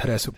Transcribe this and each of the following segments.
interesu.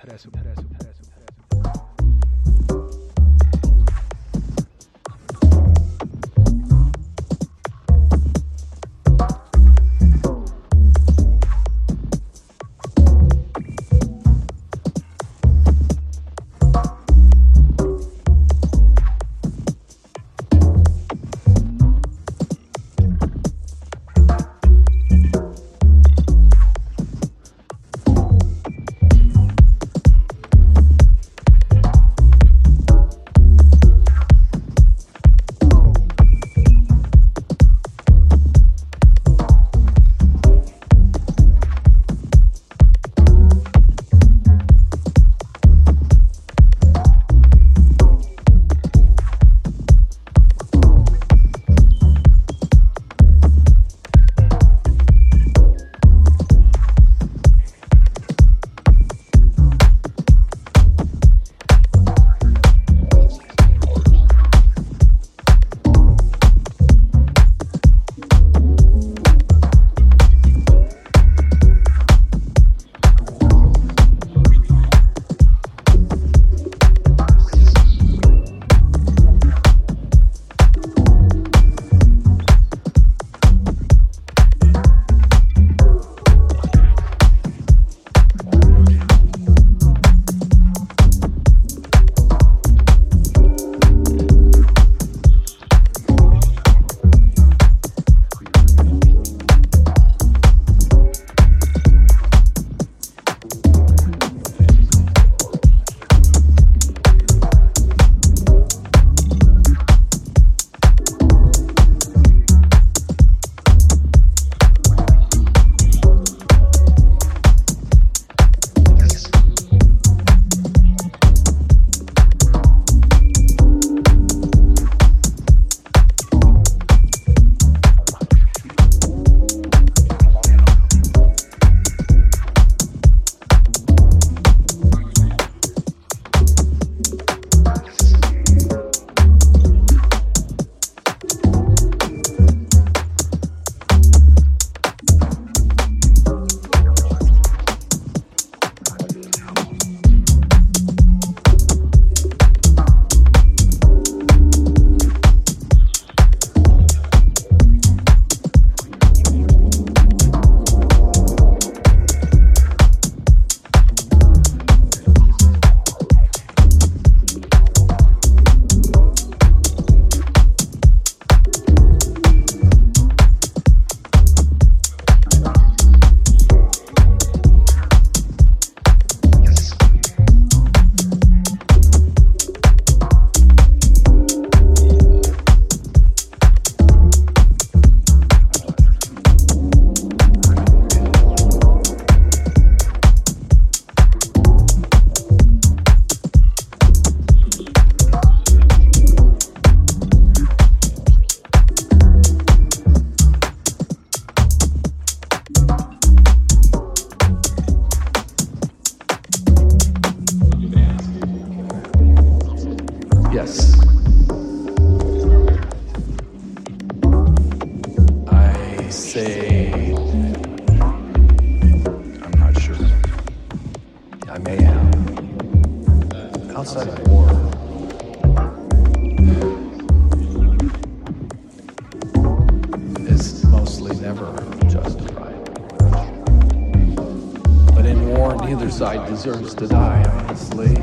Deserves to die, honestly.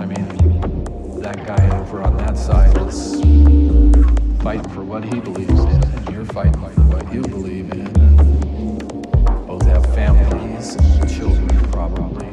I mean, that guy over on that side is fighting for what he believes in, and you're fighting for what you believe in. Both have families and children, probably.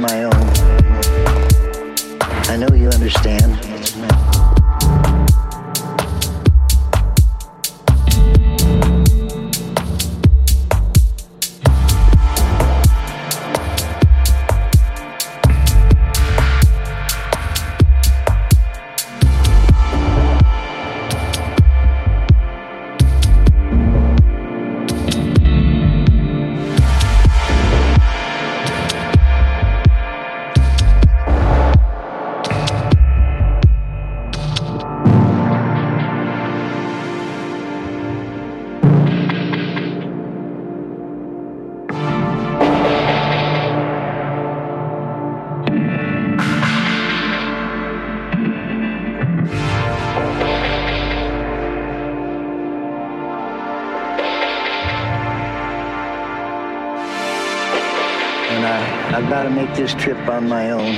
my own. This trip on my own.